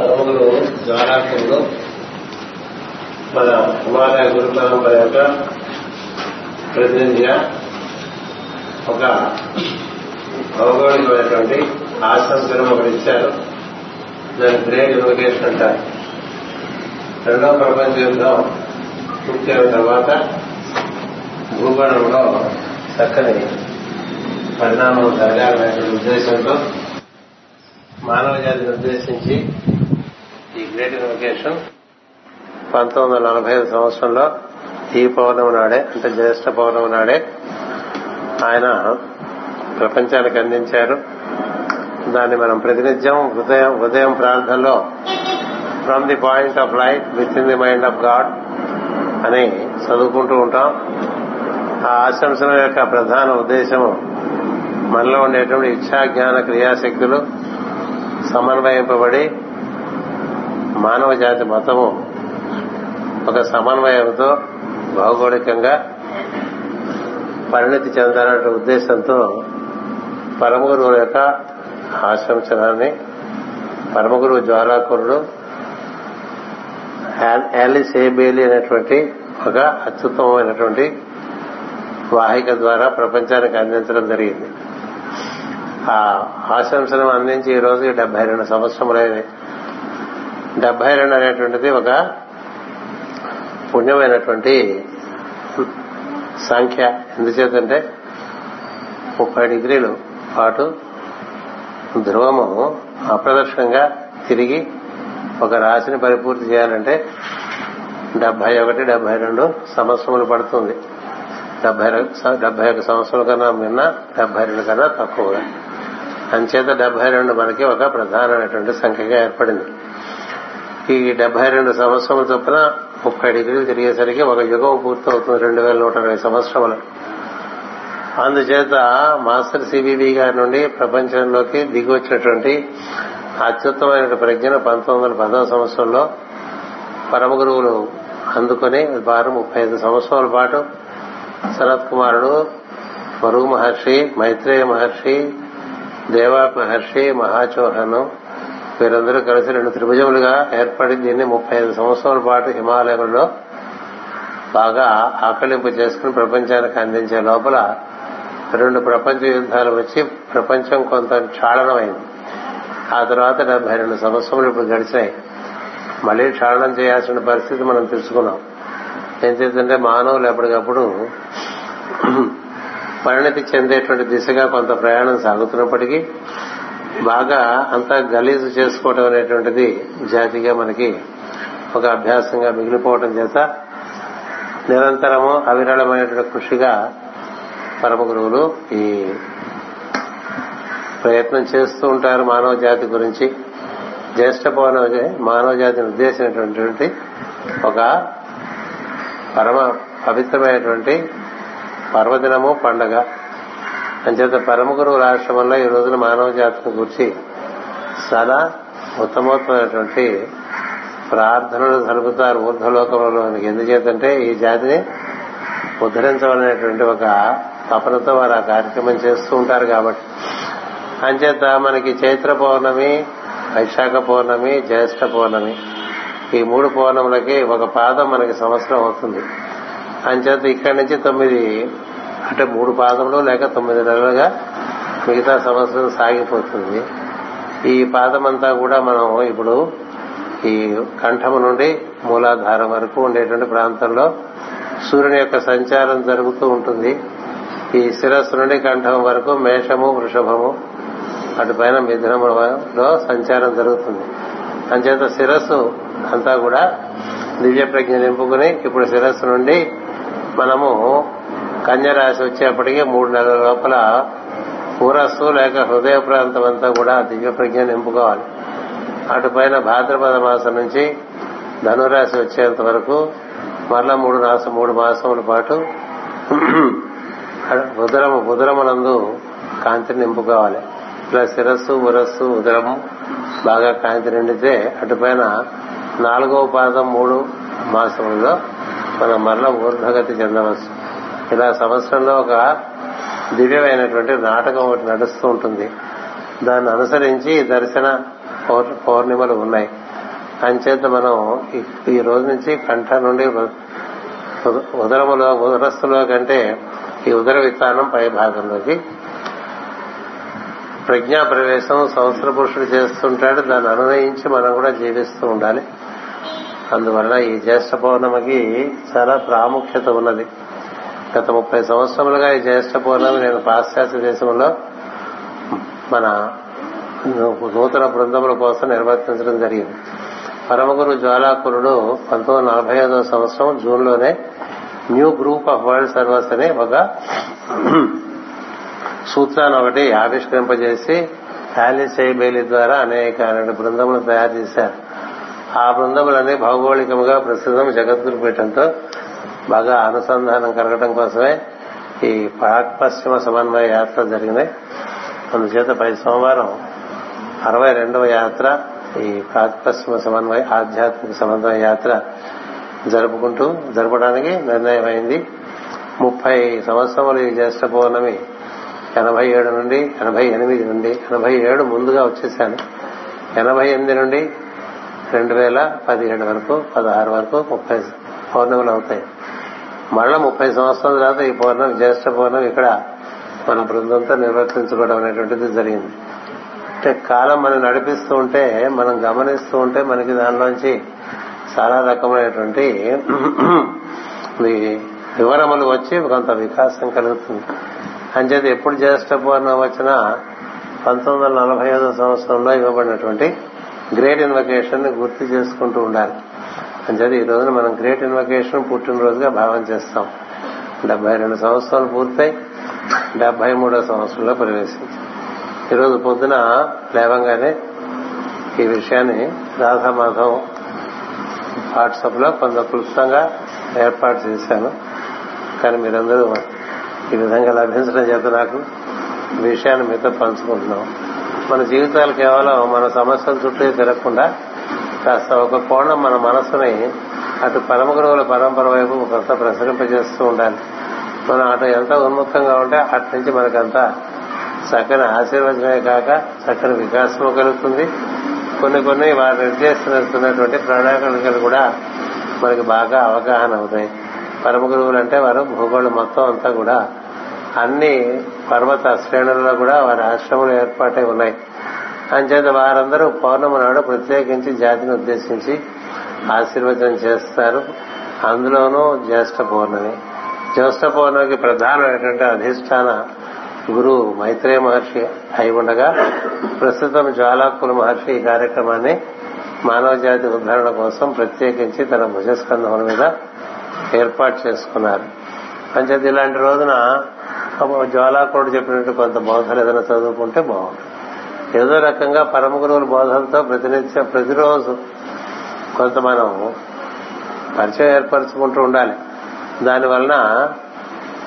పరమగురు జ్వాలాకులు మన హిమాలయ గురు పరంపర యొక్క ప్రతినిధిగా ఒక భౌగోళికమైనటువంటి ఆశంసరం ఒకటి ఇచ్చారు. దాని గ్రేట్ యూనికేషన్ అంటారు. రెండవ ప్రపంచ యుద్ధం పూర్తి అయిన తర్వాత భూగోళంలో చక్కని పరిణామం జరగాలనే ఉద్దేశంతో మానవ జాతిని ఉద్దేశించి గ్రేట్ ఇన్వకేషన్ పంతొమ్మిది వందల నలభై ఐదు సంవత్సరంలో ఈ పౌర్ణమి నాడే అంటే జ్యేష్ఠ పౌర్ణమి నాడే ఆయన ప్రపంచానికి అందించారు. దాన్ని మనం ప్రతినిత్యం ఉదయం ఉదయం ప్రార్థనలో from the point of light within the mind of God అని చదువుకుంటూ ఉంటాం. ఆ ఆశంసల యొక్క ప్రధాన ఉద్దేశము మనలో ఉండేటువంటి ఇచ్ఛా జ్ఞాన క్రియాశక్తులు సమన్వయింపబడి మానవ జాతి మొత్తము ఒక సమన్వయంతో భౌగోళికంగా పరిణతి చెందాలనే ఉద్దేశంతో పరమగురువు యొక్క ఆశంసనాన్ని పరమగురువు జ్వాలాకురుడు యాలిస్ ఏబేలి అనేటువంటి ఒక అత్యుత్తమమైనటువంటి వాహిక ద్వారా ప్రపంచానికి అందించడం జరిగింది. ఆ ఆశంసనం అందించి ఈ రోజు డెబ్బై రెండు సంవత్సరములైన డెబ్బై రెండు అనేటువంటిది ఒక పుణ్యమైనటువంటి సంఖ్య. ఎందుచేతంటే ముప్పై డిగ్రీలు పాటు ధ్రువము అప్రదర్శనంగా తిరిగి ఒక రాశిని పరిపూర్తి చేయాలంటే డెబ్బై ఒకటి డెబ్బై రెండు సంవత్సరములు పడుతుంది. డెబ్బై డెబ్బై ఒక సంవత్సరాల కన్నా మిన్న డెబ్బై రెండు కన్నా తక్కువగా. అంచేత డెబ్బై రెండు మనకి ఒక ప్రధానమైనటువంటి సంఖ్యగా ఏర్పడింది. ఈ డెబ్బై రెండు సంవత్సరముల చొప్పున ముప్పై డిగ్రీలు తిరిగేసరికి ఒక యుగం పూర్తవుతుంది రెండు వేల నూట అరవై సంవత్సరములు. అందుచేత మాస్టర్ సిబిబి గారి నుండి ప్రపంచంలోకి దిగి వచ్చినటువంటి అత్యుత్తమైన ప్రజ్ఞను పంతొమ్మిది వందల పదవ సంవత్సరంలో పరమ గురువులు అందుకుని వారు ముప్పై ఐదు సంవత్సరాల పాటు శరత్ కుమారుడు మరుగు మహర్షి మైత్రేయ మహర్షి దేవా మహర్షి మహాచోహను వీరందరూ కలిసి రెండు త్రిభుజములుగా ఏర్పడి దీన్ని ముప్పై ఐదు సంవత్సరాల పాటు హిమాలయంలో బాగా ఆకలింపు చేసుకుని ప్రపంచానికి అందించే లోపల రెండు ప్రపంచ యుద్ధాలు వచ్చి ప్రపంచం కొంత క్షాళనమైంది. ఆ తర్వాత డెబ్బై రెండు సంవత్సరములు ఇప్పుడు గడిచాయి. మళ్ళీ క్షాళనం చేయాల్సిన పరిస్థితి మనం తెలుసుకున్నాం. ఏం చేద్దంటే మానవులు ఎప్పటికప్పుడు పరిణతి చెందేటువంటి దిశగా కొంత ప్రయాణం సాగుతున్నప్పటికీ బాగా అంతా గలీజు చేసుకోవటం అనేటువంటిది జాతిగా మనకి ఒక అభ్యాసంగా మిగిలిపోవటం చేత నిరంతరము అవిరళమైనటువంటి కృషిగా పరమ గురువులు ఈ ప్రయత్నం చేస్తూ ఉంటారు మానవ జాతి గురించి. జ్యేష్ఠ పౌర్ణమి మానవ జాతిని ఉద్దేశించినటువంటి ఒక పరమ పవిత్రమైనటువంటి పర్వదినము పండగ. అంచేత పరమ గురువు రాష్ట్రంలో ఈ రోజున మానవ జాతిని గురించి చాలా ఉత్తమోత్తమైనటువంటి ప్రార్థనలు జరుపుతారు ఊర్ధలోకంలో ఎందుచేతంటే ఈ జాతిని ఉద్ధరించవలనేటువంటి ఒక తపనతో వారు ఆ కార్యక్రమం చేస్తూ ఉంటారు కాబట్టి. అంచేత మనకి చైత్ర పౌర్ణమి వైశాఖ పౌర్ణమి జ్యేష్ఠ పౌర్ణమి ఈ మూడు పౌర్ణములకి ఒక పాదం మనకి సంవత్సరం అవుతుంది. అంచేత ఇక్కడి నుంచి తొమ్మిది అంటే మూడు పాదములు లేక తొమ్మిది నెలలుగా మిగతా సంవత్సరం సాగిపోతుంది. ఈ పాదం అంతా కూడా మనం ఇప్పుడు ఈ కంఠము నుండి మూలాధారం వరకు ఉండేటువంటి ప్రాంతంలో సూర్యుని యొక్క సంచారం జరుగుతూ ఉంటుంది. ఈ శిరస్సు నుండి కంఠం వరకు మేషము వృషభము అటుపైన మిథునములో సంచారం జరుగుతుంది. అంచేత శిరస్సు అంతా కూడా దివ్య ప్రజ్ఞ నింపుకుని ఇప్పుడు శిరస్సు నుండి మనము కన్యరాశి వచ్చేప్పటికీ మూడు నెలల లోపల పూరస్సు లేక హృదయ ప్రాంతం అంతా కూడా దివ్య ప్రజ్ఞ నింపుకోవాలి అటుపైన భాద్రపద మాసం నుంచి ధనురాశి వచ్చేంత వరకు మరలా మూడు మాసం మూడు మాసముల పాటు ఉదరము ఉదరమునందు కాంతిని నింపుకోవాలి. ఇలా శిరస్సు ఉరస్సు ఉదరము బాగా కాంతి నిండితే అటుపైన నాలుగవ పాదం మూడు మాసములలో మనం మరలా ఊర్ధగతి చెందవచ్చు. ఇలా సంవత్సరంలో ఒక దివ్యమైనటువంటి నాటకం ఒకటి నడుస్తూ ఉంటుంది. దాన్ని అనుసరించి దర్శన పౌర్ణిమలు ఉన్నాయి. అంచేత మనం ఈ- రోజు నుంచి కంఠ నుండి ఉదరములో ఉదరస్తులో కంటే ఈ ఉదర విత్తానం పై భాగంలోకి. ప్రజ్ఞా ప్రవేశం సంవత్సర పురుషుడు చేస్తుంటాడు. దాన్ని అనునయించి మనం కూడా జీవిస్తూ ఉండాలి. అందువలన ఈ జ్యేష్ఠ పౌర్ణమికి చాలా ప్రాముఖ్యత ఉన్నది. గత ముప్పై సంవత్సరములుగా ఈ జ్యేష్ఠ పౌర్ణమి నేను పాశ్చాత్య దేశంలో మన నూతన బృందముల కోసం నిర్వర్తించడం జరిగింది. పరమగురు జ్వాలాకురుడు పంతొమ్మిది నలభై ఐదవ సంవత్సరం జూన్లోనే new group of world servers అనే ఒక సూత్రాన్ని ఒకటి ఆవిష్కరింపజేసి ఆలిస్ బెయిలీ ద్వారా అనేక అనేక బృందములు తయారు చేశారు. ఆ బృందములన్నీ భౌగోళికముగా ప్రస్తుతం జగద్గురు పీఠంతో బాగా అనుసంధానం కలగడం కోసమే ఈ పశ్చిమ సమన్వయ యాత్ర జరిగినాయి అందుచేత పై సోమవారం అరవై రెండవ యాత్ర ఈ పాక్ పశ్చిమ సమన్వయ ఆధ్యాత్మిక సమన్వయ యాత్ర జరుపుకుంటూ జరపడానికి నిర్ణయమైంది. ముప్పై సంవత్సరములు ఈ జ్యేష్ఠ పౌర్ణమి ఎనభై ఏడు నుండి ఎనభై ఎనిమిది నుండి ఎనభై ఏడు ముందుగా వచ్చేసాను ఎనభై ఎనిమిది నుండి రెండు వేల పదిహేడు వరకు పదహారు వరకు ముప్పై పౌర్ణములు అవుతాయి. మళ్ళా ముప్పై సంవత్సరాల తర్వాత ఈ పౌర్ణమి జ్యేష్ఠ పౌర్ణమి ఇక్కడ మన బృందంతో నిర్వర్తించుకోవడం అనేటువంటిది జరిగింది. అంటే కాలం మనం నడిపిస్తూ ఉంటే మనం గమనిస్తూ ఉంటే మనకి దానిలోంచి చాలా రకమైనటువంటి వివరములు వచ్చి కొంత వికాసం కలుగుతుంది. అంచేది ఎప్పుడు జ్యేష్ఠ పౌర్ణమి వచ్చినా పంతొమ్మిది వందల నలభై ఐదో సంవత్సరంలో ఇవ్వబడినటువంటి గ్రేట్ ఇన్వకేషన్ని గుర్తు చేసుకుంటూ ఉండాలి. అంచేది ఈ రోజున మనం గ్రేట్ ఇన్వకేషన్ పుట్టినరోజుగా భావం చేస్తాం. డెబ్బై రెండు సంవత్సరాలు పూర్తయి డెబ్బై మూడో సంవత్సరంలో ప్రవేశించాం. ఈరోజు పొద్దున లేవంగానే ఈ విషయాన్ని రాధామాధవ్ వాట్సాప్లో కొంత క్లుప్తంగా ఏర్పాటు చేశాను. కానీ మీరందరూ ఈ విధంగా లభించడం చేత నాకు విషయాన్ని మీతో పంచుకుంటున్నాం. మన జీవితాలు కేవలం మన సమస్యల చుట్టూ తిరగకుండా కాస్త ఒక కోణం మన మనసుని అటు పరమ గురువుల పరంపర వైపు కొంత ప్రసరింపజేస్తూ ఉండాలి. మనం అటు ఎంత ఉన్ముఖంగా ఉంటే అటు నుంచి మనకంతా చక్కని ఆశీర్వచనమే కాక చక్కని వికాసము కలుగుతుంది. కొన్ని కొన్ని వారు నిర్దేశిస్తున్నటువంటి ప్రణాళికలు కూడా మనకి బాగా అవగాహన అవుతాయి. పరమ గురువులు అంటే వారు భూగోళం మొత్తం అంతా కూడా అన్ని పర్వత శ్రేణుల్లో కూడా వారి ఆశ్రమాలు ఏర్పాటై ఉన్నాయి. అంచేత వారందరూ పౌర్ణమి నాడు ప్రత్యేకించి జాతిని ఉద్దేశించి ఆశీర్వచనం చేస్తారు. అందులోనూ జ్యేష్ఠ పౌర్ణమి. జ్యేష్ఠ పౌర్ణమికి ప్రధానమైనటువంటి అధిష్టాన గురువు మైత్రేయ మహర్షి అయి ఉండగా ప్రస్తుతం జ్వాలాకుల మహర్షి ఈ కార్యక్రమాన్ని మానవ జాతి ఉద్ధరణ కోసం ప్రత్యేకించి తన భుజస్కంధముల మీద ఏర్పాటు చేసుకున్నారు. అంచేది ఇలాంటి రోజున జ్వాలాకుడు చెప్పినట్టు కొంత బోధలు ఏదైనా చదువుకుంటే బాగుంటుంది. ఏదో రకంగా పరమ గురువుల బోధనతో ప్రతినిత్యం ప్రతిరోజు కొంత మనం పరిచయం ఏర్పరచుకుంటూ ఉండాలి. దానివలన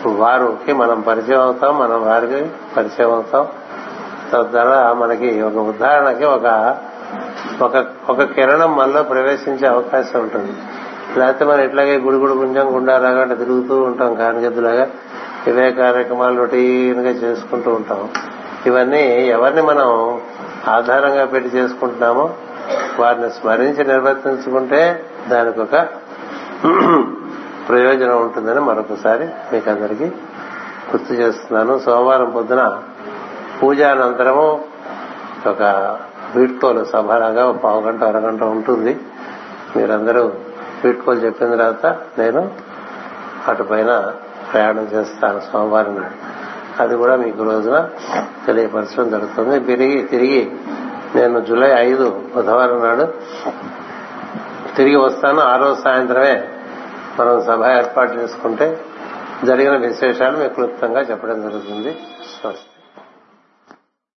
వారికి మనం పరిచయం అవుతాం మనం వారికి పరిచయం అవుతాం. తద్వారా మనకి ఒక ఉదాహరణకి ఒక ఒక ఒక కిరణం మనలో ప్రవేశించే అవకాశం ఉంటుంది. లేకపోతే మనం ఇట్లాగే గుడిగుడు గుంజం గుండారాగా అట్లా తిరుగుతూ ఉంటాం కానిగద్దులాగా. ఇవే కార్యక్రమాలు రొటీన్గా చేసుకుంటూ ఉంటాం. ఇవన్నీ ఎవరిని మనం ఆధారంగా పెట్టి చేసుకుంటున్నామో వారిని స్మరించి నిర్వర్తించుకుంటే దానికి ఒక ప్రయోజనం ఉంటుందని మరొకసారి మీకు అందరికీ గుర్తు చేస్తున్నాను. సోమవారం పొద్దున పూజానంతరము ఒక వీడ్కోలు సభలాగా ఒక పావు గంట అరగంట ఉంటుంది. మీరందరూ వీడ్కోలు చెప్పిన తర్వాత నేను అటుపైన ప్రయాణం చేస్తాను సోమవారం నాడు. అది కూడా మీకు రోజున తెలియపరచడం జరుగుతుంది. తిరిగి తిరిగి నేను జూలై ఐదు బుధవారం నాడు తిరిగి వస్తాను. ఆ రోజు సాయంత్రమే మనం సభ ఏర్పాటు చేసుకుంటే జరిగిన విశేషాలు మీకు క్లుప్తంగా చెప్పడం జరుగుతుంది. స్వస్తి